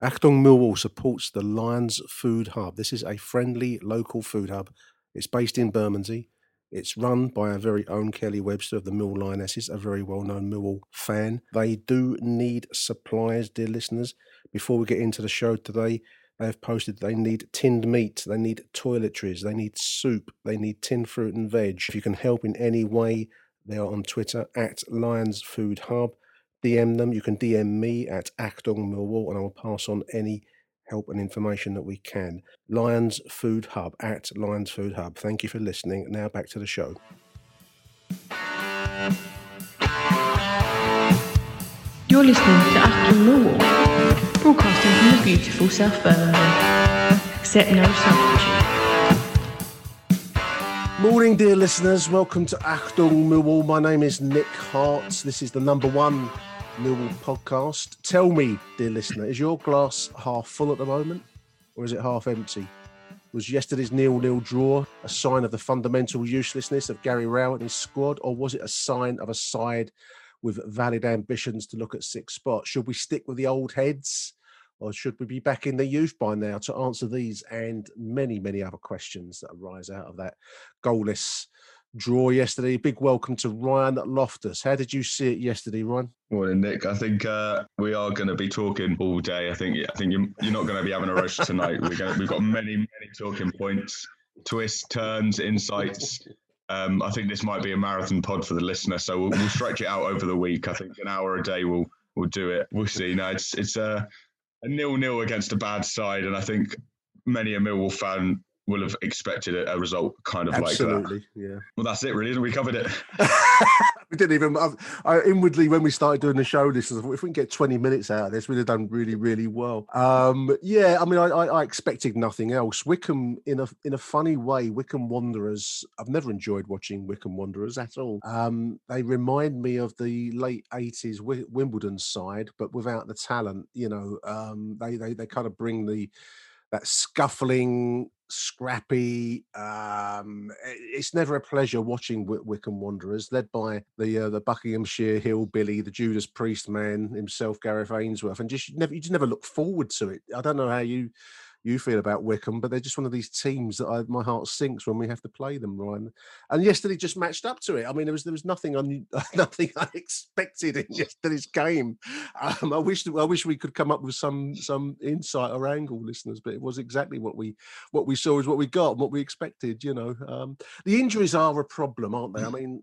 Achtung Millwall supports the Lions Food Hub. This is a friendly local food hub. It's based in Bermondsey. It's run by our very own Kelly Webster of the Mill Lionesses, a very well known Millwall fan. They do need supplies, dear listeners. Before we get into the show today, they have posted they need tinned meat, they need toiletries, they need soup, they need tinned fruit and veg. If you can help in any way, they are on Twitter at Lions Food Hub. DM them. You can DM me at Achtung Millwall, and I will pass on any help and information that we can. Lions Food Hub at Lions Food Hub. Thank you for listening. Now back to the show. You're listening to Achtung Millwall, broadcasting from the beautiful South Birmingham. Accept no substitute. Morning, dear listeners. Welcome to Achtung Millwall. My name is Nick Hart. This is the number one Millwall podcast. Tell me, dear listener, is your glass half full at the moment or is it half empty? Was yesterday's nil-nil draw a sign of the fundamental uselessness of Gary Rowett and his squad, or was it a sign of a side with valid ambitions to look at six spots? Should we stick with the old heads, or should we be back in the youth by now to answer these and many, many other questions that arise out of that goalless draw yesterday? Big welcome to Ryan Loftus. How did you see it yesterday, Ryan? Morning, Nick. I think uh, we are going to be talking all day. I think I think you're, you're not going to be having a roast tonight. We're going we've got many many talking points, twists, turns, insights. Um, I think this might be a marathon pod for the listener, so we'll, we'll stretch it out over the week. I think an hour a day will will do it. We'll see. No, it's it's a, a nil nil against a bad side, and I think many a Millwall fan will have expected a, a result kind of Absolutely, like that. yeah. Well, that's it, really. We covered it. we didn't even. I, I, inwardly, when we started doing the show, this is if we can get twenty minutes out of this, we'd have done really, really well. Um, yeah, I mean, I, I, expected nothing else. Wycombe, in a in a funny way, Wycombe Wanderers. I've never enjoyed watching Wycombe Wanderers at all. Um, they remind me of the late eighties Wimbledon side, but without the talent. You know, um, they they they kind of bring the that scuffling scrappy. Um, it's never a pleasure watching Wick- Wycombe Wanderers, led by the uh, the Buckinghamshire hillbilly, the Judas Priest man himself, Gareth Ainsworth, and just never you just never look forward to it. I don't know how you you feel about Wycombe, but they're just one of these teams that I, my heart sinks when we have to play them, Ryan. And yesterday just matched up to it. I mean, there was there was nothing un, nothing unexpected in yesterday's game. Um, I wish I wish we could come up with some some insight or angle, listeners, but it was exactly what we what we saw is what we got and what we expected. You know, um, the injuries are a problem, aren't they? I mean,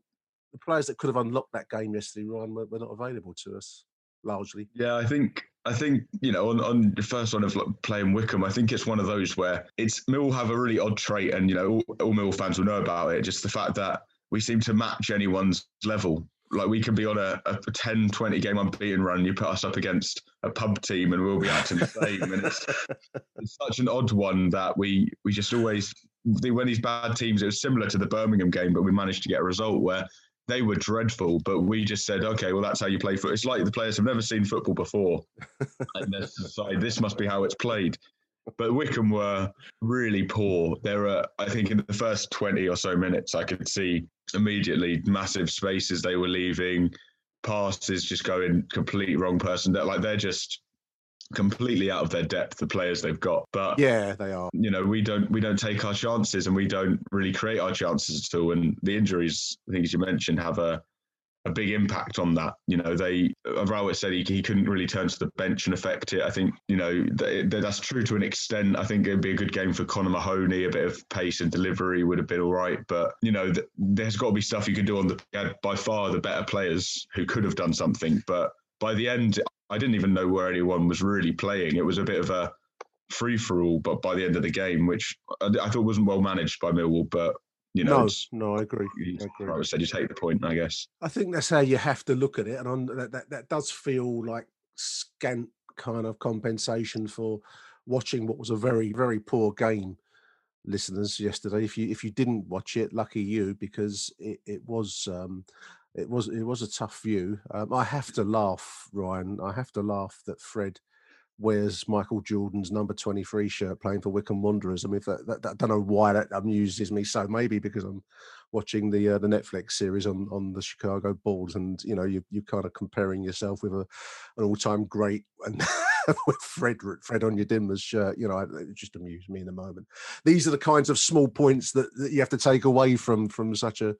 the players that could have unlocked that game yesterday, Ryan, were, were not available to us largely. Yeah, I think I think you know on, on the first one of like playing Wycombe, I think it's one of those where it's Mill have a really odd trait, and you know all, all Mill fans will know about it. Just the fact that we seem to match anyone's level. Like we can be on a, a 10, 20 game unbeaten run. You put us up against a pub team, and we'll be acting the same. and it's, it's such an odd one that we we just always when these bad teams. It was similar to the Birmingham game, but we managed to get a result where they were dreadful, but we just said, okay, well, that's how you play football. It's like the players have never seen football before, and they decided this must be how it's played. But Wycombe were really poor. There were, I think, in the first twenty or so minutes, I could see immediately massive spaces they were leaving, passes just going complete wrong person. That like they're just completely out of their depth the players they've got but yeah they are you know we don't we don't take our chances and we don't really create our chances at all and the injuries i think as you mentioned have a a big impact on that. You know, they Rowett said he, he couldn't really turn to the bench and affect it. I think you know that, that's true to an extent. I think it'd be a good game for Connor Mahoney. A bit of pace and delivery would have been all right, but you know, th- there's got to be stuff you can do on the by far the better players who could have done something. But by the end, I didn't even know where anyone was really playing. It was a bit of a free for all, but by the end of the game, which I, I thought wasn't well managed by Millwall, but you know, no, no, I agree. I agree. I said you take the point, I guess. I think that's how you have to look at it, and on, that, that that does feel like scant kind of compensation for watching what was a very very poor game. Listeners, yesterday, if you if you didn't watch it, lucky you because it it was. Um, it was it was a tough view. Um, I have to laugh, Ryan. I have to laugh that Fred wears Michael Jordan's number 23 shirt playing for Wycombe Wanderers. I mean, that, that, I don't know why that amuses me so. Maybe because I'm watching the uh, the Netflix series on on the Chicago Bulls, and you know, you you're kind of comparing yourself with a an all time great and. with Fred Fred Onyedinma's shirt, you know, it just amused me in the moment. These are the kinds of small points that, that you have to take away from from such a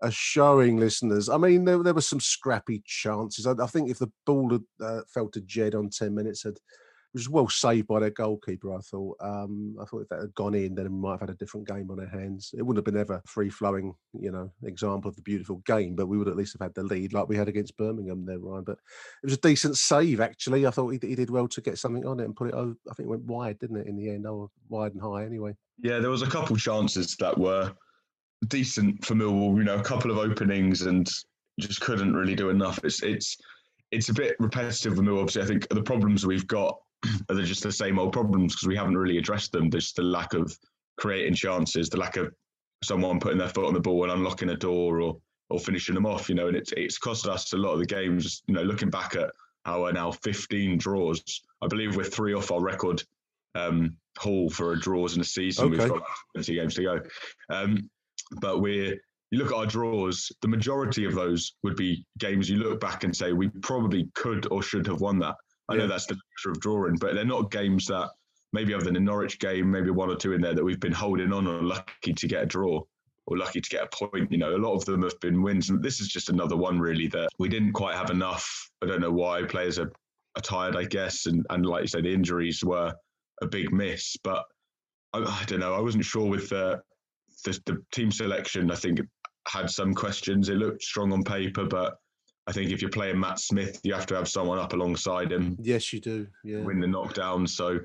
a showing listeners. I mean, there, there were some scrappy chances. I, I think if the ball had uh, fell to Jed on 10 minutes, had, which was well saved by their goalkeeper, I thought. Um, I thought if that had gone in, then we might have had a different game on our hands. It wouldn't have been ever free flowing, you know, example of the beautiful game, but we would at least have had the lead like we had against Birmingham there, Ryan. But it was a decent save, actually. I thought he, he did well to get something on it and put it over. I think it went wide, didn't it, in the end? Oh, wide and high anyway. Yeah, there was a couple chances that were decent for Millwall. You know, a couple of openings and just couldn't really do enough. It's it's it's a bit repetitive with Millwall. Obviously, I think the problems we've got are just the same old problems because we haven't really addressed them. There's the lack of creating chances, the lack of someone putting their foot on the ball and unlocking a door or or finishing them off. You know, and it's it's cost us a lot of the games. You know, looking back at our now 15 draws, I believe we're three off our record um, haul for draws in a season. Okay. We've got 20 games to go. Um, but we're you look at our draws, the majority of those would be games you look back and say we probably could or should have won that. I yeah. know that's the nature of drawing, but they're not games that maybe other than the Norwich game, maybe one or two in there that we've been holding on or lucky to get a draw or lucky to get a point. You know, a lot of them have been wins. And this is just another one really that we didn't quite have enough. I don't know why players are, are tired, I guess. And, and like you say, the injuries were a big miss. But I, I don't know. I wasn't sure with the the, the team selection, I think, had some questions. It looked strong on paper, but I think if you're playing Matt Smith, you have to have someone up alongside him. Yes, you do. Yeah. Win the knockdown. So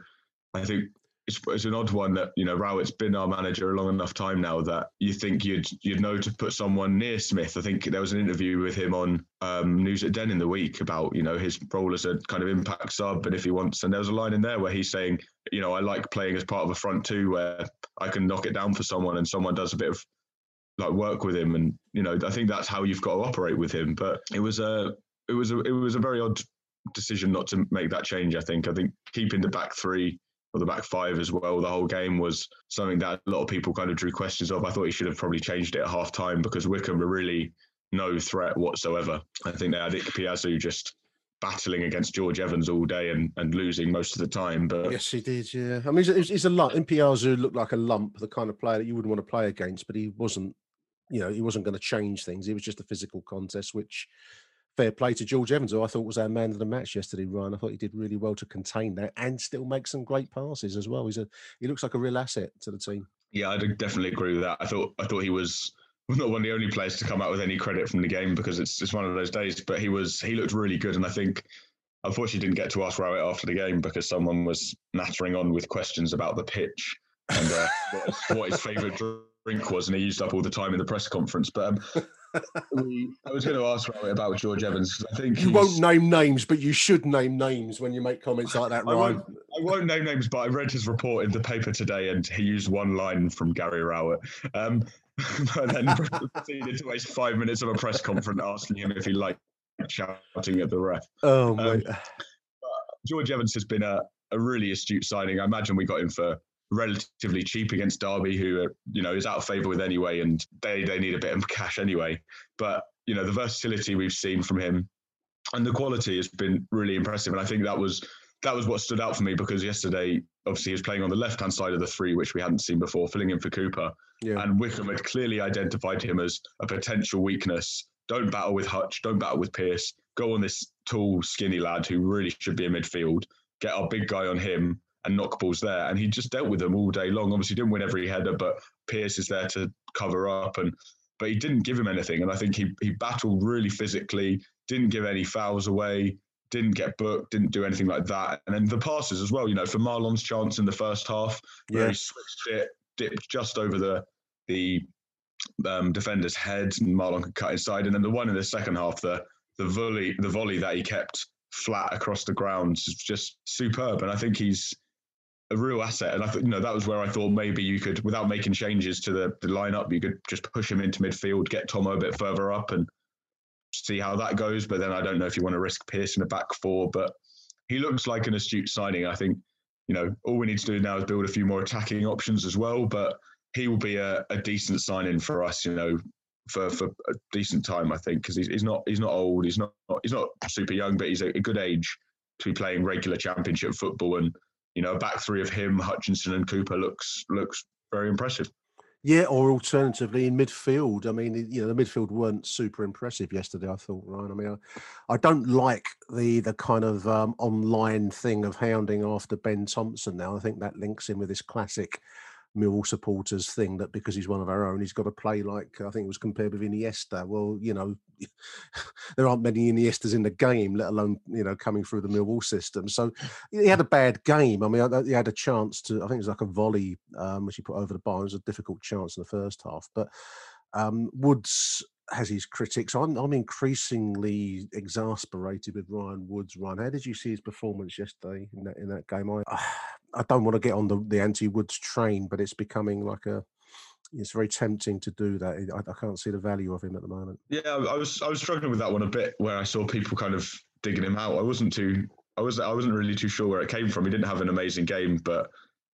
I think it's, it's an odd one that you know Rowett's been our manager a long enough time now that you think you'd you'd know to put someone near Smith. I think there was an interview with him on um, News at Den in the week about you know his role as a kind of impact sub, and if he wants. And there was a line in there where he's saying, you know, I like playing as part of a front two where I can knock it down for someone and someone does a bit of like work with him, and you know I think that's how you've got to operate with him. But it was a it was a it was a very odd decision not to make that change. I think I think keeping the back three or the back five as well. The whole game was something that a lot of people kind of drew questions of. I thought he should have probably changed it at half time because Wycombe were really no threat whatsoever. I think they had Ikpeazu just battling against George Evans all day and, and losing most of the time. But yes, he did. Yeah, I mean, he's, he's a lump. Ikpeazu looked like a lump, the kind of player that you wouldn't want to play against, but he wasn't. You know, he wasn't going to change things. It was just a physical contest, which fair play to George Evans, who I thought was our man of the match yesterday, Ryan. I thought he did really well to contain that and still make some great passes as well. He's a he looks like a real asset to the team. Yeah, I definitely agree with that. I thought I thought he was not one of the only players to come out with any credit from the game because it's just one of those days. But he was he looked really good, and I think unfortunately didn't get to ask Rowett after the game because someone was nattering on with questions about the pitch and uh, what, what his favourite drink was, and he used up all the time in the press conference. But um, I was going to ask Rowett about George Evans I think you won't name names, but you should name names when you make comments like that, Ryan. I won't, I won't name names, but I read his report in the paper today, and he used one line from Gary Rowett. Um, but then proceeded to waste five minutes of a press conference asking him if he liked shouting at the ref. Oh my! Um, George Evans has been a, a really astute signing. I imagine we got him for relatively cheap against Derby, who are, you know is out of favour with anyway, and they they need a bit of cash anyway. But you know the versatility we've seen from him and the quality has been really impressive, and I think that was that was what stood out for me because yesterday, obviously, he was playing on the left hand side of the three, which we hadn't seen before, filling in for Cooper. Yeah. And Wycombe had clearly identified him as a potential weakness don't battle with Hutch, don't battle with Pearce. Go on this tall, skinny lad who really should be in midfield. Get our big guy on him and knock balls there. And he just dealt with them all day long. Obviously, didn't win every header, but Pearce is there to cover up. And but he didn't give him anything. And I think he he battled really physically, didn't give any fouls away, didn't get booked, didn't do anything like that. And then the passes as well. You know, for Mahlon's chance in the first half, where he switched it, dipped just over the the um, defender's head, and Mahlon could cut inside. And then the one in the second half, the the volley, the volley that he kept flat across the ground is just superb. And I think he's a real asset. And I thought, you know, that was where I thought maybe you could, without making changes to the, the lineup, you could just push him into midfield, get Tomo a bit further up, and see how that goes. But then I don't know if you want to risk in the back four. But he looks like an astute signing. I think, you know, all we need to do now is build a few more attacking options as well. But he will be a, a decent signing for us, you know, for, for a decent time, I think, because he's, he's not he's not old, he's not he's not super young, but he's a, a good age to be playing regular championship football. And you know, a back three of him, Hutchinson, and Cooper looks looks very impressive. Yeah, or alternatively in midfield. I mean, you know, the midfield weren't super impressive yesterday. I thought, Ryan. I mean, I, I don't like the the kind of um, online thing of hounding after Ben Thompson. Now, I think that links in with this classic Millwall supporters thing that because he's one of our own, he's got to play like I think it was compared with Iniesta. Well, you know, there aren't many Iniestas in the game, let alone you know coming through the Millwall system. So he had a bad game. I mean, he had a chance to. I think it was like a volley um, which he put over the bar. It was a difficult chance in the first half, but um, Woods has his critics. I'm, I'm increasingly exasperated with Ryan Woods. Ryan, how did you see his performance yesterday in that in that game? I I don't want to get on the, the anti Woods train, but it's becoming like a it's very tempting to do that. I, I, can't see the value of him at the moment. Yeah, I was I was struggling with that one a bit, where I saw people kind of digging him out. I wasn't too I was I wasn't really too sure where it came from. He didn't have an amazing game, but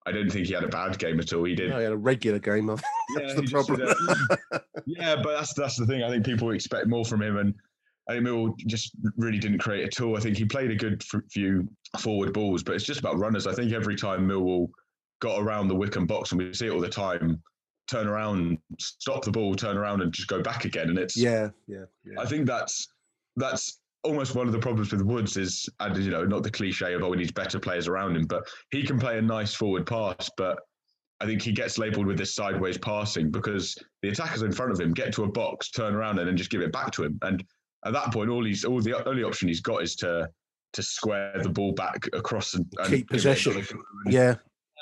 I didn't think he had a bad game at all. He did. No, he had a regular game. that's yeah, the problem. Hmm. yeah, but that's that's the thing. I think people expect more from him, and I think Mill just really didn't create at all. I think he played a good few forward balls, but it's just about runners. I think every time Millwall got around the Wycombe box, and we see it all the time, turn around, stop the ball, turn around, and just go back again. And it's yeah, yeah. yeah. I think that's that's almost one of the problems with Woods is, and you know, not the cliche of oh, we need better players around him, but he can play a nice forward pass, but I think he gets labelled with this sideways passing because the attackers in front of him get to a box, turn around, and then just give it back to him. And at that point, all he's all the only option he's got is to to square the ball back across and, and keep possession. Yeah,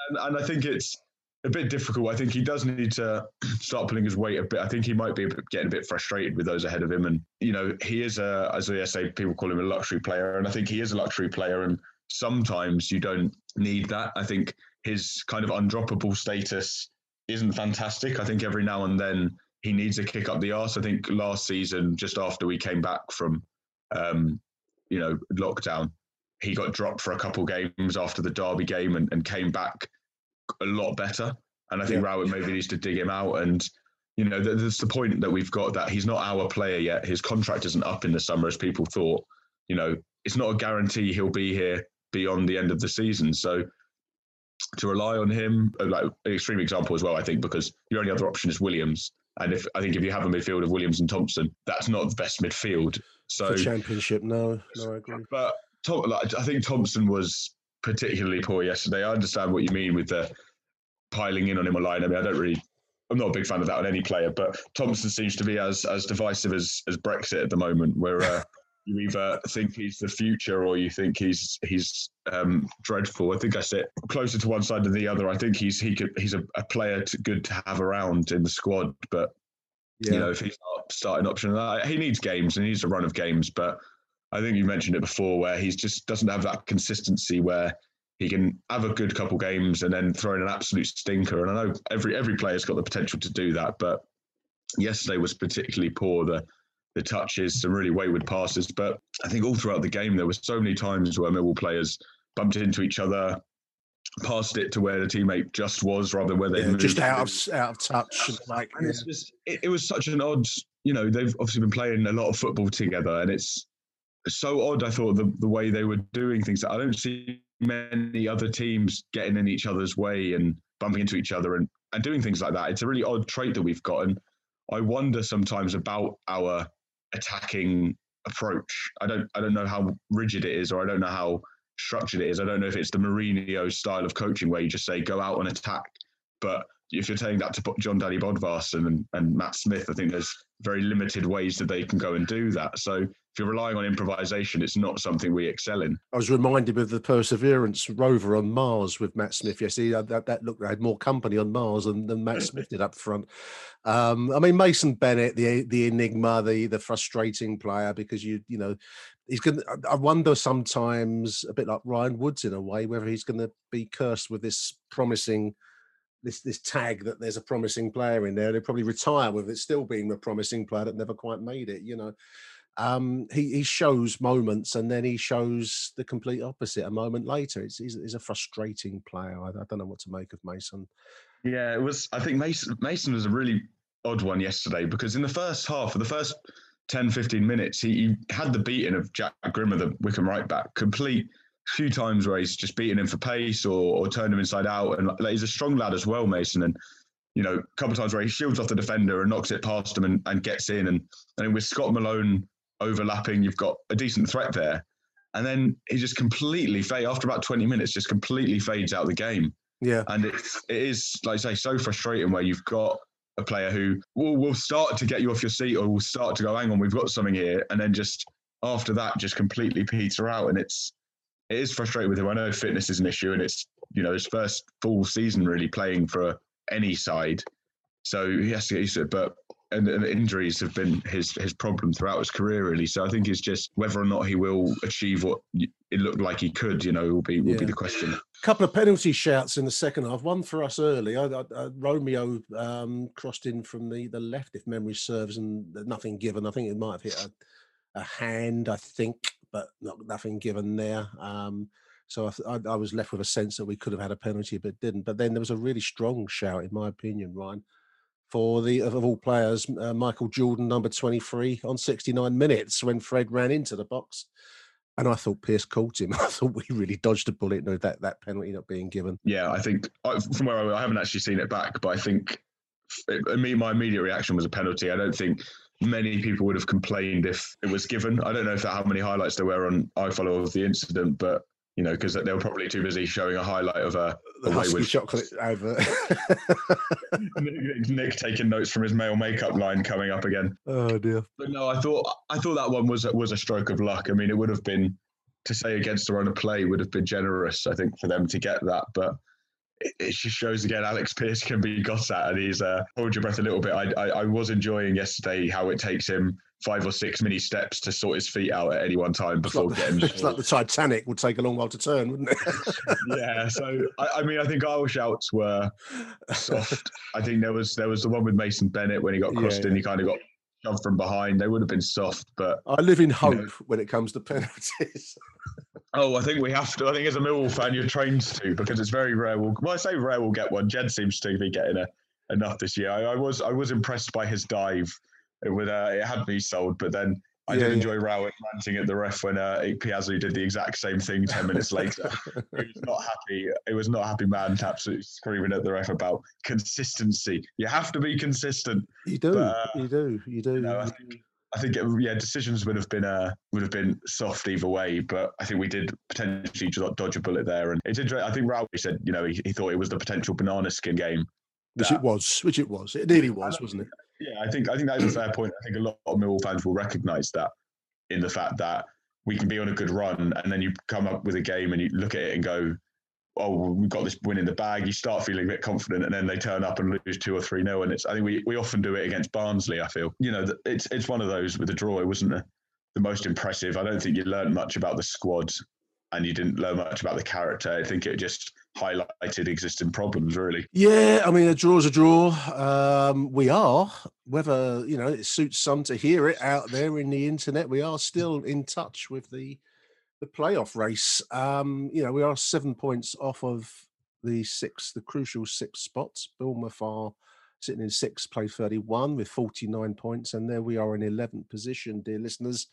and, and, I think it's a bit difficult. I think he does need to start pulling his weight a bit. I think he might be getting a bit frustrated with those ahead of him, and you know he is a as I say people call him a luxury player, and I think he is a luxury player, and sometimes you don't need that. I think his kind of undroppable status isn't fantastic. I think every now and then he needs a kick up the arse. I think last season, just after we came back from, um, you know, lockdown, he got dropped for a couple games after the Derby game and, and came back a lot better. And I think yeah. Rowett maybe needs to dig him out. And, you know, there's the point that we've got that he's not our player yet. His contract isn't up in the summer as people thought. You know, it's not a guarantee he'll be here beyond the end of the season. So to rely on him, uh, like an extreme example as well, I think, because your only other option is Williams. And if I think if you have a midfield of Williams and Thompson, that's not the best midfield. So For championship, no, no, I agree. But like, I think Thompson was particularly poor yesterday. I understand what you mean with the piling in on him a line. I mean, I don't really. I'm not a big fan of that on any player, but Thompson seems to be as as divisive as as Brexit at the moment, where uh, you either think he's the future or you think he's he's um, dreadful. I think I sit closer to one side than the other. I think he's he could he's a, a player to, good to have around in the squad, but yeah. you know if he's not starting option, uh, he needs games and he needs a run of games. But I think you mentioned it before, where he just doesn't have that consistency where he can have a good couple games and then throw in an absolute stinker. And I know every every player's got the potential to do that, but yesterday was particularly poor. The the touches, some really wayward passes. But I think all throughout the game, there were so many times where Millwall players bumped into each other, passed it to where the teammate just was rather than where they yeah, moved. just out of out of touch. Like yeah. just, it, it, was such an odd. You know, they've obviously been playing a lot of football together, and it's so odd. I thought the the way they were doing things. I don't see many other teams getting in each other's way and bumping into each other and and doing things like that. It's a really odd trait that we've got, and I wonder sometimes about our attacking approach. I don't I don't know how rigid it is, or I don't know how structured it is. I don't know if it's the Mourinho style of coaching where you just say go out and attack. But if you're telling that to Jon Dadi Bodvarsson and, and Matt Smith, I think there's very limited ways that they can go and do that. So if you're relying on improvisation, it's not something we excel in. I was reminded of the Perseverance rover on Mars with Matt Smith yesterday. That, that looked had more company on Mars than, than Matt Smith did up front. Um, I mean, Mason Bennett, the the enigma, the the frustrating player, because you you know he's going. I wonder sometimes, a bit like Ryan Woods in a way, whether he's going to be cursed with this promising this this tag that there's a promising player in there. They probably retire with it still being a promising player that never quite made it. You know, um, he he shows moments and then he shows the complete opposite a moment later. It's he's, he's a frustrating player. I, I, don't know what to make of Mason. Yeah, it was. I think Mason Mason was a really odd one yesterday because in the first half, for the first 10, 15 minutes, he, he had the beating of Jack Grimmer, the Wycombe right back, complete few times where he's just beating him for pace or, or turned him inside out. And like, he's a strong lad as well, Mason. And, you know, a couple of times where he shields off the defender and knocks it past him and, and gets in. And, and with Scott Malone overlapping, you've got a decent threat there. And then he just completely fade after about 20 minutes, just completely fades out the game. Yeah. And it's, it is, like I say, so frustrating where you've got a player who will, will start to get you off your seat or will start to go, hang on, we've got something here. And then just after that, just completely peter out. And it's, it is frustrating with him. I know fitness is an issue, and it's you know his first full season really playing for any side, so he has to get used to it. But and, and injuries have been his his problem throughout his career really. So I think it's just whether or not he will achieve what it looked like he could. You know, will be will yeah. be the question. A couple of penalty shouts in the second half. One for us early. I, I, I, Romeo um, crossed in from the the left, if memory serves, and nothing given. I think it might have hit a, a hand. I think but not, nothing given there. Um, so I, I, was left with a sense that we could have had a penalty, but didn't. But then there was a really strong shout, in my opinion, Ryan, for the of all players, uh, Michael Jordan, number twenty three, on sixty nine minutes when Fred ran into the box. And I thought Pearce caught him. I thought we really dodged a bullet, no, that that penalty not being given. Yeah, I think from where I, I haven't actually seen it back, but I think it, me, my immediate reaction was a penalty. I don't think many people would have complained if it was given. I don't know if that how many highlights there were on iFollow of the incident, but you know, because they were probably too busy showing a highlight of a, the with chocolate advert. Nick, Nick, taking notes from his male makeup line coming up again. Oh dear! But no, I thought I thought that one was was a stroke of luck. I mean, it would have been to say against the run of play would have been generous, I think, for them to get that, but it, just shows again Alex Pearce can be got at, and he's uh, hold your breath a little bit. I, I, I was enjoying yesterday how it takes him five or six mini steps to sort his feet out at any one time before it's like, getting. It's like the Titanic would take a long while to turn, wouldn't it? yeah. So I, I, mean, I think our shouts were soft. I think there was there was the one with Mason Bennett when he got crossed yeah, in. He kind of got shoved from behind. They would have been soft, but I live in hope you know, when it comes to penalties. Oh, I think we have to. I think as a Millwall fan, you're trained to because it's very rare. We'll, well, I say rare we'll get one. Jed seems to be getting a, enough this year. I, I was I was impressed by his dive. It would uh, it had me sold, but then I yeah, did enjoy yeah. Rowett ranting at the ref when uh, Piazza did the exact same thing ten minutes later. he was not happy. It was not a happy man absolutely screaming at the ref about consistency. You have to be consistent. You do. But, uh, you do. You do. You know, I think I think yeah, decisions would have been uh, would have been soft either way, but I think we did potentially just dodge a bullet there. And it's interesting. I think Rowett said, you know, he, he thought it was the potential banana skin game, which it was, which it was. It nearly was, wasn't it? Yeah, I think I think that is a fair point. I think a lot of Millwall fans will recognise that in the fact that we can be on a good run and then you come up with a game and you look at it and go, oh, we've got this win in the bag. You start feeling a bit confident, and then they turn up and lose two or three nil. And it's I think we, we often do it against Barnsley. I feel you know it's it's one of those with the draw. It wasn't the, the most impressive. I don't think you learned much about the squad, and you didn't learn much about the character. I think it just highlighted existing problems really yeah i mean a draw's a draw um, we are whether you know it suits some to hear it out there in the internet we are still in touch with the the playoff race. Um, you know, we are seven points off of the six, the crucial six spots. Bournemouth are sitting in sixth, play 31 with 49 points. And there we are in 11th position, dear listeners,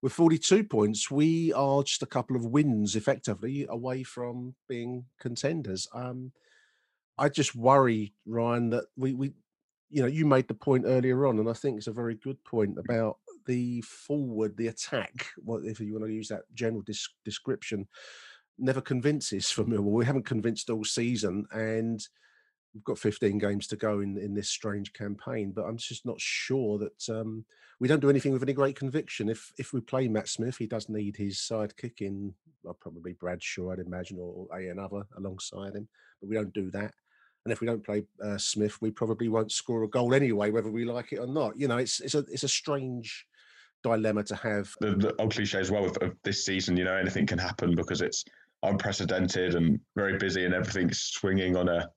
with 42 points. We are just a couple of wins effectively away from being contenders. Um, I just worry, Ryan, that we, we, you know, you made the point earlier on, and I think it's a very good point about the forward, the attack, what if you want to use that general dis- description, never convinces for Millwall. We haven't convinced all season, and we've got 15 games to go in in this strange campaign. But I'm just not sure that um, we don't do anything with any great conviction. If if we play Matt Smith, he does need his sidekick in well, probably Bradshaw, I'd imagine, or, or a another alongside him. But we don't do that. And if we don't play uh, Smith, we probably won't score a goal anyway, whether we like it or not. You know, it's it's a it's a strange dilemma to have. The, the old cliche as well of, of this season, you know, anything can happen because it's unprecedented and very busy and everything's swinging on a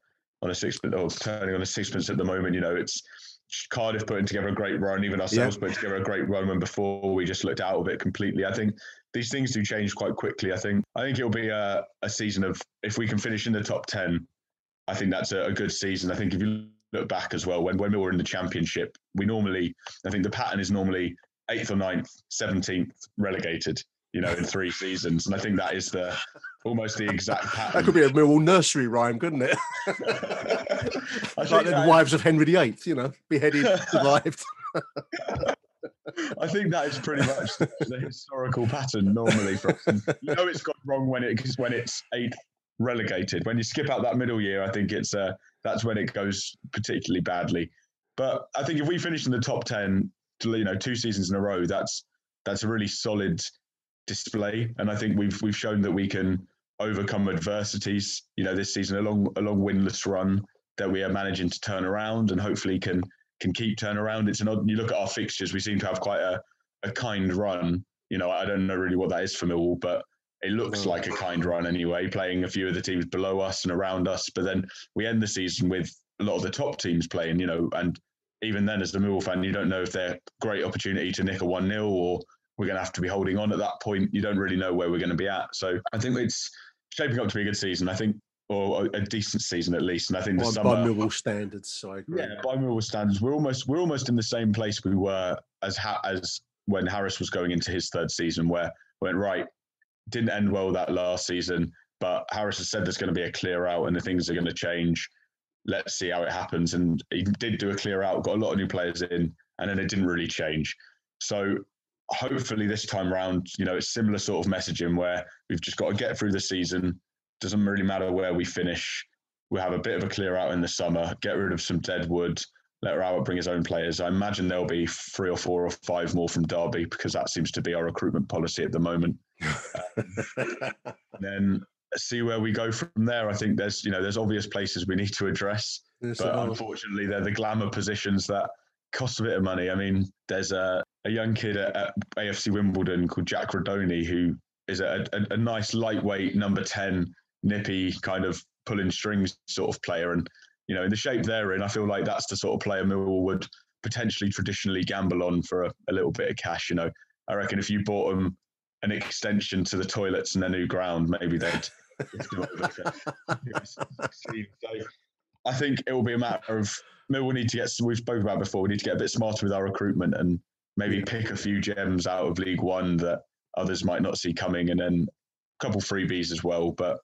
on a sixpence or turning on a sixpence at the moment. You know, it's Cardiff putting together a great run, even ourselves yeah. putting together a great run when before we just looked out of it completely. I think these things do change quite quickly. I think I think it'll be a, a season of if we can finish in the top ten, I think that's a, a good season. I think if you look back as well, when when we were in the championship, we normally I think the pattern is normally eighth or ninth, seventeenth relegated you know, in three seasons. And I think that is the almost the exact pattern. That could be a Millwall nursery rhyme, couldn't it? like the wives of Henry VIII, you know, beheaded, survived. I think that is pretty much the, historical pattern normally for us. You know it's gone wrong when it when it's eighth relegated. When you skip out that middle year, I think it's uh, that's when it goes particularly badly. But I think if we finish in the top ten, you know, two seasons in a row, that's that's a really solid display. And I think we've we've shown that we can overcome adversities. You know, this season, a long a long winless run that we are managing to turn around, and hopefully can can keep turn around. It's an odd. You look at our fixtures; we seem to have quite a a kind run. You know, I don't know really what that is for Millwall, but it looks mm. like a kind run anyway. Playing a few of the teams below us and around us, but then we end the season with a lot of the top teams playing. You know, and even then, as the Millwall fan, you don't know if they're great opportunity to nick a one 0 or we're going to have to be holding on at that point. You don't really know where we're going to be at. So I think it's shaping up to be a good season. I think, or a decent season at least. And I think the by, summer, by Millwall standards, I agree. Yeah, by Millwall standards, we're almost we're almost in the same place we were as ha- as when Harris was going into his third season, where went right, didn't end well that last season. But Harris has said there's going to be a clear out and the things are going to change. Let's see how it happens. And he did do a clear out, got a lot of new players in, and then it didn't really change. So hopefully this time round, you know, it's similar sort of messaging where we've just got to get through the season. Doesn't really matter where we finish. We'll have a bit of a clear out in the summer, get rid of some dead wood, let Rowett bring his own players. I imagine there'll be three or four or five more from Derby because that seems to be our recruitment policy at the moment. um, then see where we go from there. I think there's, you know, there's obvious places we need to address, yes, but unfortunately they're the glamour positions that cost a bit of money. I mean, there's a, a young kid at, at AFC Wimbledon called Jack Rudoni who is a, a, a, nice lightweight number 10, nippy kind of pulling strings sort of player. And, you know, in the shape they're in, I feel like that's the sort of player Millwall would potentially traditionally gamble on for a, a little bit of cash. You know, I reckon if you bought them an extension to the toilets and their new ground, maybe they'd. So I think it will be a matter of Millwall need to get. We've spoken about before. We need to get a bit smarter with our recruitment and maybe pick a few gems out of League One that others might not see coming, and then a couple freebies as well. But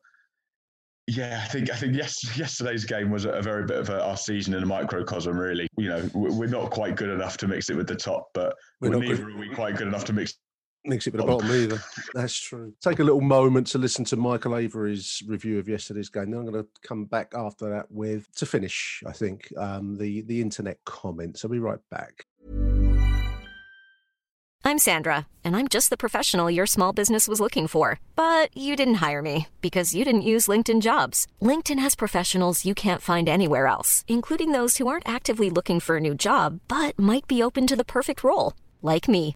yeah, I think I think yes, yesterday's game was a very bit of a, our season in a microcosm. Really, you know, we're not quite good enough to mix it with the top, but we're, we're neither good. are we quite good enough to mix Mix it with the bottom either. That's true. Take a little moment to listen to Michael Avery's review of yesterday's game. Then I'm going to come back after that with to finish. I think um, the the internet comments. I'll be right back. I'm Sandra, and I'm just the professional your small business was looking for. But you didn't hire me because you didn't use LinkedIn Jobs. LinkedIn has professionals you can't find anywhere else, including those who aren't actively looking for a new job but might be open to the perfect role, like me.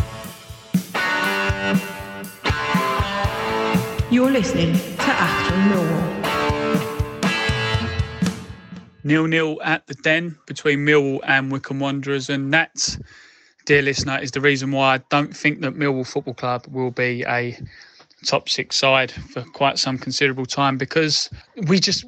You're listening to Achtung Millwall. Nil nil at the den between Millwall and Wycombe Wanderers, and that, dear listener, is the reason why I don't think that Millwall Football Club will be a top six side for quite some considerable time because we just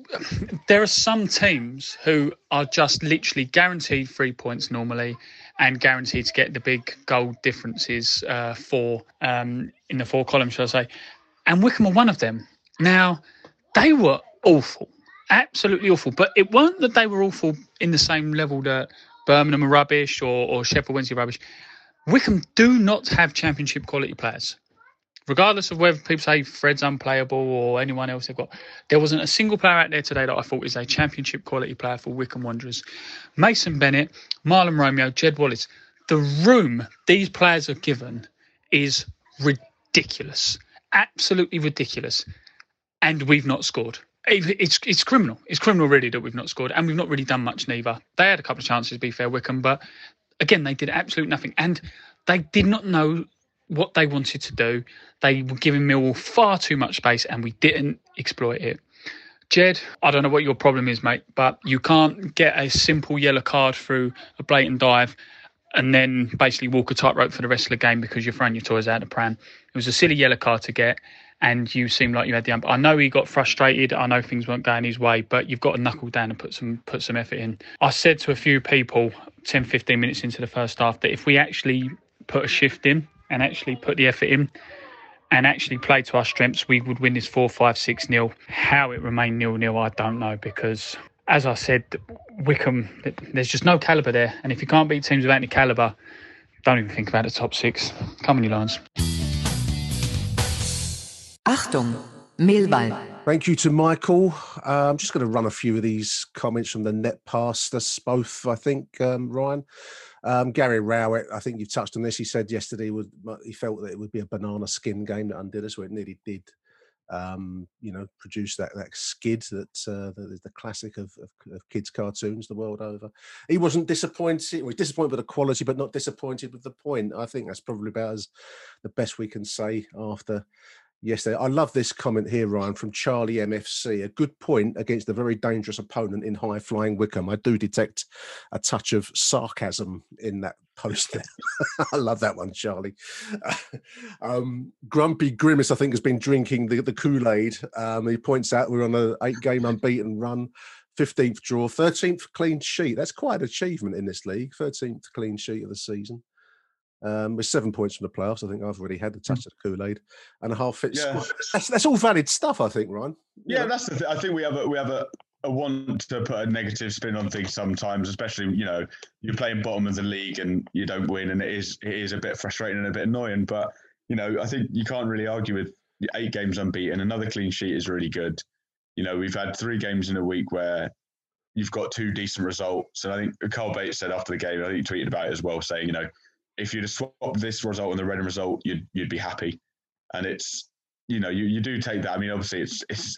there are some teams who are just literally guaranteed three points normally and guaranteed to get the big goal differences uh, for um, in the four columns, shall I say? And Wycombe are one of them. Now they were awful, absolutely awful. But it weren't that they were awful in the same level that Birmingham are rubbish or, or Sheffield Wednesday rubbish. Wycombe do not have championship quality players regardless of whether people say Fred's unplayable or anyone else they've got, there wasn't a single player out there today that I thought is a championship quality player for Wycombe Wanderers. Mason Bennett, Mahlon Romeo, Jed Wallace. The room these players are given is ridiculous, absolutely ridiculous, and we've not scored. It's it's criminal. It's criminal really that we've not scored, and we've not really done much neither. They had a couple of chances, to be fair, Wycombe, but again they did absolutely nothing, and they did not know what they wanted to do. They were giving Millwall far too much space and we didn't exploit it. Jed, I don't know what your problem is, mate, but you can't get a simple yellow card through a blatant dive and then basically walk a tightrope for the rest of the game because you're throwing your toys out the pram. It was a silly yellow card to get, and you seem like you had the. Um I know he got frustrated. I know things weren't going his way, but you've got to knuckle down and put some put some effort in. I said to a few people 10, 15 minutes into the first half that if we actually put a shift in and actually put the effort in and actually play to our strengths, we would win this 4 5 6 nil. How it remained nil nil, I don't know because, as I said, Wycombe, there's just no calibre there. And if you can't beat teams without any calibre, don't even think about the top six. Come on, you Lions. Achtung, Millwall. Thank you to Michael. Uh, I'm just going to run a few of these comments from the net past us both, I think, um, Ryan. Um, Gary Rowett, I think you touched on this. He said yesterday would he felt that it would be a banana skin game that undid us, where it nearly did. Um, you know, produce that that skid that uh, the classic of, of, of, kids' cartoons the world over. He wasn't disappointed. He was disappointed with the quality, but not disappointed with the point. I think that's probably about as the best we can say after yesterday. I love this comment here, Ryan, from Charlie MFC. A good point against a very dangerous opponent in high flying Wycombe. I do detect a touch of sarcasm in that post there. I love that one, Charlie. um, Grumpy Grimace, I think, has been drinking the, the Kool Aid. Um, he points out we're on an eight game unbeaten run. 15th draw, 13th clean sheet. That's quite an achievement in this league. 13th clean sheet of the season. Um, with seven points from the playoffs, I think I've already had the touch mm. of the Kool Aid and a half fit yeah. squad. That's, that's, all valid stuff, I think, Ryan. You yeah, know? that's the thing. I think we have a, we have a, a want to put a negative spin on things sometimes, especially you know you're playing bottom of the league and you don't win, and it is it is a bit frustrating and a bit annoying. But you know, I think you can't really argue with eight games unbeaten. Another clean sheet is really good. You know, we've had three games in a week where you've got two decent results, and I think Carl Bates said after the game, I think he tweeted about it as well, saying you know if you'd have swapped this result and the Reading result, you'd you'd be happy. And it's you know you, you do take that. I mean, obviously it's it's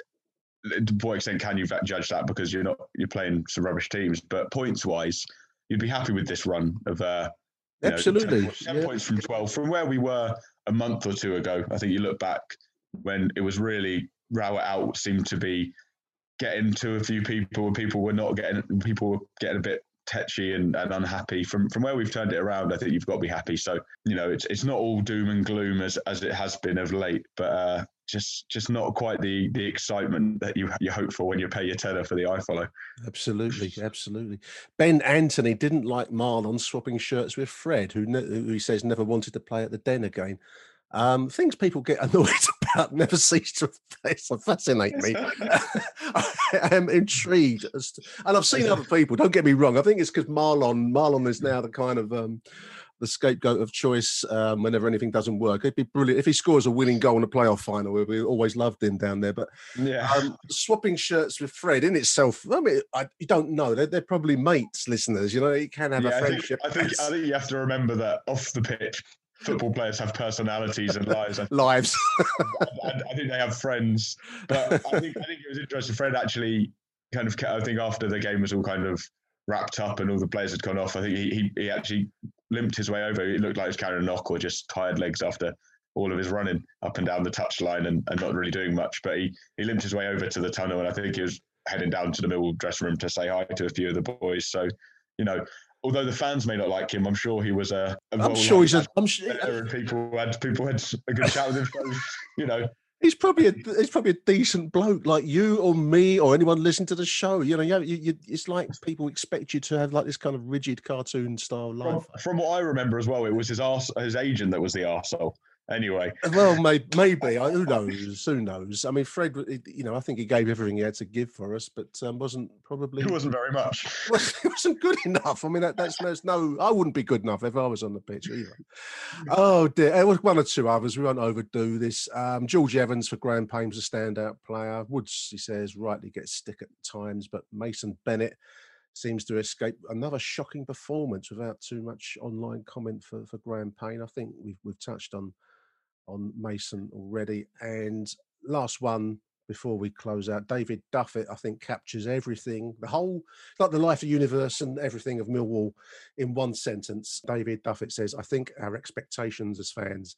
to what extent can you judge that because you're not you're playing some rubbish teams, but points wise, you'd be happy with this run of uh, absolutely know, 10, 10 yeah. points from twelve from where we were a month or two ago. I think you look back when it was really Rowett out seemed to be getting to a few people and people were not getting people were getting a bit tetchy and, and unhappy from from where we've turned it around i think you've got to be happy so you know it's it's not all doom and gloom as as it has been of late but uh just just not quite the the excitement that you you hope for when you pay your tenner for the iFollow. Absolutely, absolutely. Ben Anthony didn't like Mahlon swapping shirts with Fred, who, who he says never wanted to play at the Den again. Um, things people get annoyed never cease to fascinate me. I am intrigued, to, and I've seen other people. Don't get me wrong. I think it's because Mahlon, Mahlon is now the kind of um, the scapegoat of choice um, whenever anything doesn't work. It'd be brilliant if he scores a winning goal in a playoff final. We always loved him down there. But yeah, um, swapping shirts with Fred in itself, I mean, I, you don't know. They're, they're, probably mates, listeners. You know, you can have yeah, a friendship. I think, I think, I think you have to remember that off the pitch, football players have personalities and lives. lives. I, I, think they have friends, but I think I think it was interesting. Fred actually kind of, I think after the game was all kind of wrapped up and all the players had gone off, I think he he, he actually limped his way over. It looked like he was carrying a knock or just tired legs after all of his running up and down the touchline and, and not really doing much. But he, he limped his way over to the tunnel and I think he was heading down to the middle dressing room to say hi to a few of the boys. So, you know, although the fans may not like him, I'm sure he was a. a I'm sure he's a. I'm sure. And people had people had a good chat with him. So, you know, he's probably a he's probably a decent bloke like you or me or anyone listening to the show. You know, you, you, it's like people expect you to have like this kind of rigid cartoon style life. From, from what I remember as well, it was his arse, his agent that was the arsehole anyway. Well, maybe, maybe. Who knows? Who knows? I mean, Fred, you know, I think he gave everything he had to give for us, but um, wasn't probably. It wasn't very much. it wasn't good enough. I mean, that, that's, that's no. I wouldn't be good enough if I was on the pitch either. oh dear, it was one or two others. We won't overdo this. Um, George Evans for Graham Payne's a standout player. Woods, he says, rightly gets stick at times, but Mason Bennett seems to escape another shocking performance without too much online comment for, for Graham Payne. I think we've we've touched on on Mason already. And last one before we close out, David Duffett, I think, captures everything, the whole, like the life, of universe, and everything of Millwall in one sentence. David Duffett says, I think our expectations as fans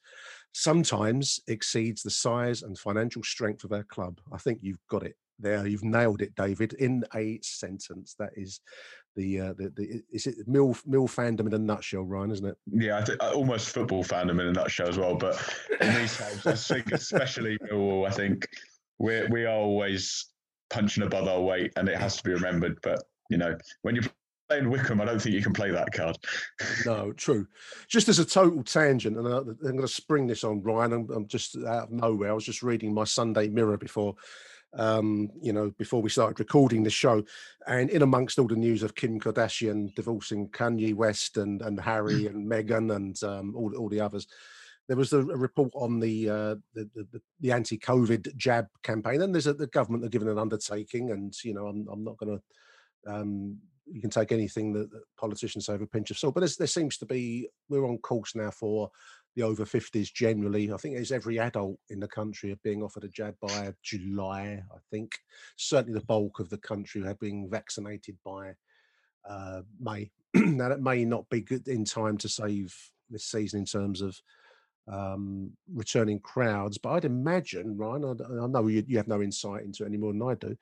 sometimes exceeds the size and financial strength of our club. I think you've got it there. You've nailed it, David, in a sentence. That is the uh, the, the is it mill mill fandom in a nutshell, Ryan, isn't it? Yeah, I think uh, almost football fandom in a nutshell as well. But in these times, I think especially Millwall, I think we we are always punching above our weight, and it has to be remembered. But you know, when you're playing Wycombe I don't think you can play that card. no, true. Just as a total tangent, and I'm going to spring this on Ryan. I'm, I'm just out of nowhere. I was just reading my Sunday Mirror before um, you know, before we started recording the show. And in amongst all the news of Kim Kardashian divorcing Kanye West and, and Harry mm. and Meghan and um, all, all the others, there was a, a report on the, uh, the, the, the anti-COVID jab campaign, and there's a, the government are given an undertaking, and you know, I'm, I'm not going to. Um, you can take anything that, that politicians say with a pinch of salt, but there seems to be we're on course now for the over 50s generally. I think there's every adult in the country are being offered a jab by July, I think. Certainly the bulk of the country have been vaccinated by uh, May. now, that may not be good in time to save this season in terms of um, returning crowds, but I'd imagine, Ryan, I, I know you, you have no insight into it any more than I do,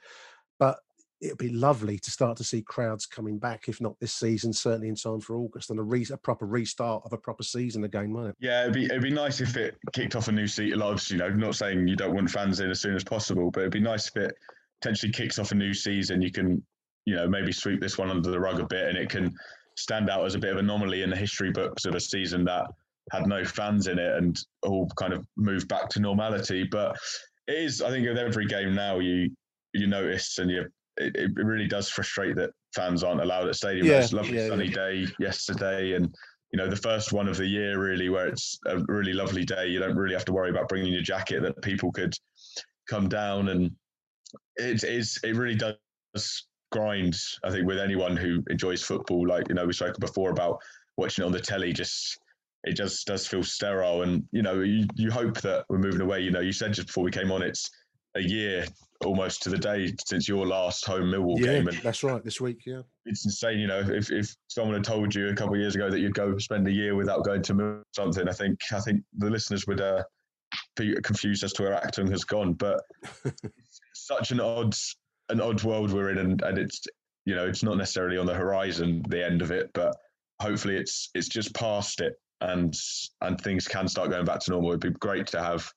but it'd be lovely to start to see crowds coming back, if not this season, certainly in time for August and a, re- a proper restart of a proper season again, won't it? Yeah, it'd be it'd be nice if it kicked off a new season. Obviously, you know, not saying you don't want fans in as soon as possible, but it'd be nice if it potentially kicks off a new season. You can, you know, maybe sweep this one under the rug a bit, and it can stand out as a bit of anomaly in the history books of a season that had no fans in it and all kind of moved back to normality. But it is, I think, with every game now, you you notice and you it, it really does frustrate that fans aren't allowed at stadium. Yeah, it's a lovely yeah, sunny yeah. day yesterday, and you know the first one of the year really, where it's a really lovely day. You don't really have to worry about bringing your jacket. That people could come down, and it is it really does grind. I think with anyone who enjoys football, like you know we spoke before about watching it on the telly, just it just does feel sterile. And you know you, you hope that we're moving away. You know you said just before we came on, it's a year almost to the day since your last home Millwall yeah, game. And that's right, this week, yeah. It's insane, you know, if, if someone had told you a couple of years ago that you'd go spend a year without going to Millwall something, I think I think the listeners would uh, be confused as to where Acton has gone. But such an odd an odd world we're in and, and it's you know, it's not necessarily on the horizon, the end of it, but hopefully it's it's just past it and and things can start going back to normal. It'd be great to have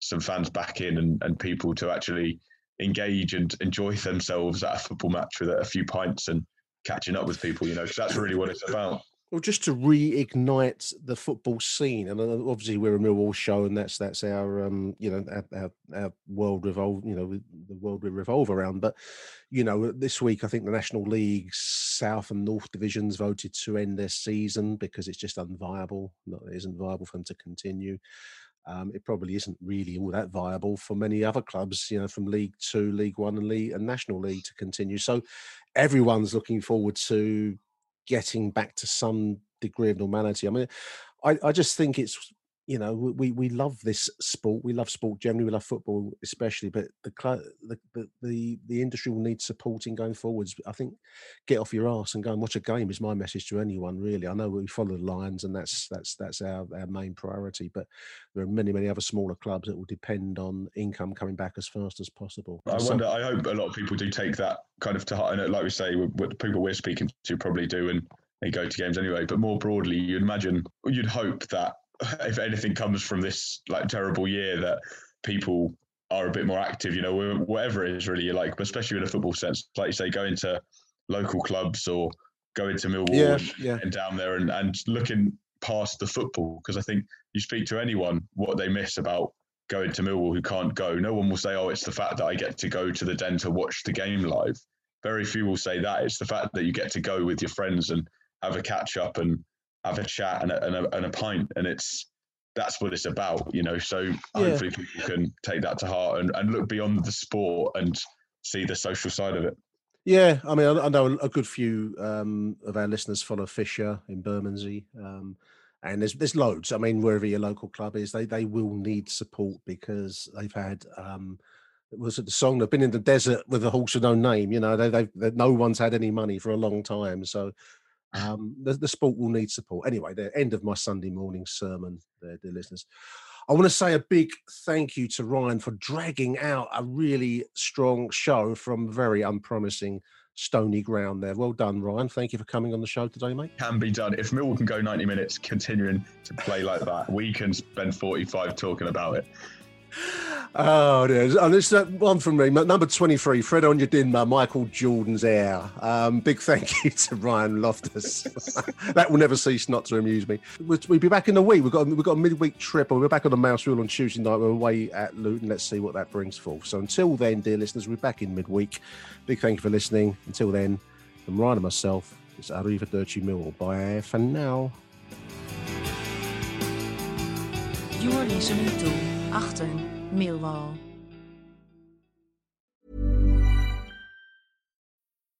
some fans back in and, and people to actually engage and enjoy themselves at a football match with a few pints and catching up with people, you know, because that's really what it's about. Well, just to reignite the football scene, and uh, obviously we're a Millwall show, and that's that's our um, you know our, our, our world revolve, you know, the world we revolve around. But you know, this week I think the National League South and North divisions voted to end their season because it's just unviable. It isn't viable for them to continue. Um, it probably isn't really all that viable for many other clubs, you know, from League Two, League One, and League and National League to continue. So everyone's looking forward to getting back to some degree of normality. I mean, I, I just think it's you know we we love this sport we love sport generally we love football especially but the the the the, industry will need supporting going forwards. I think get off your ass and go and watch a game is my message to anyone really. I know we follow the Lions and that's that's that's our, our main priority but there are many many other smaller clubs that will depend on income coming back as fast as possible. I wonder i hope a lot of people do take that kind of to heart. And like we say what people we're speaking to probably do and they go to games anyway. But more broadly, you'd imagine, you'd hope that if anything comes from this like terrible year, that people are a bit more active. You know, whatever it is really you like, especially in a football sense, like you say, going to local clubs or going to Millwall yeah, and, yeah. and down there and, and looking past the football. Because I think you speak to anyone what they miss about going to Millwall who can't go. No one will say, "Oh, it's the fact that I get to go to the den to watch the game live." Very few will say that. It's the fact that you get to go with your friends and have a catch up and have a chat and a, and a, and a pint. And it's that's what it's about, you know. So yeah. hopefully people can take that to heart and, and look beyond the sport and see the social side of it. Yeah, I mean, I, I know a good few um, of our listeners follow Fisher in Bermondsey, um, and there's there's loads. I mean, wherever your local club is, they they will need support because they've had. Um, was it the song? They've been in the desert with a horse with no name. You know, they, they've, they, no one's had any money for a long time. So um, the, the, sport will need support. Anyway, the end of my Sunday morning sermon there, dear listeners. I want to say a big thank you to Ryan for dragging out a really strong show from very unpromising stony ground there. Well done, Ryan. Thank you for coming on the show today, mate. Can be done. If Millwall can go 90 minutes continuing to play like that, we can spend 45 talking about it. Oh, there's and this uh, one from me, number 23, Fred Onyedinma, Michael Jordan's heir. Um, big thank you to Ryan Loftus. that will never cease not to amuse me. We'll, we'll, be back in a week. We've got, we've got a midweek trip, and we're back on the Mouse Wheel on Tuesday night. We're away at Luton. Let's see what that brings forth. So until then, dear listeners, we're back in midweek. Big thank you for listening. Until then, from Ryan and myself, it's Arrivederci Millwall. Bye for now. You are listening to Achter Millwall.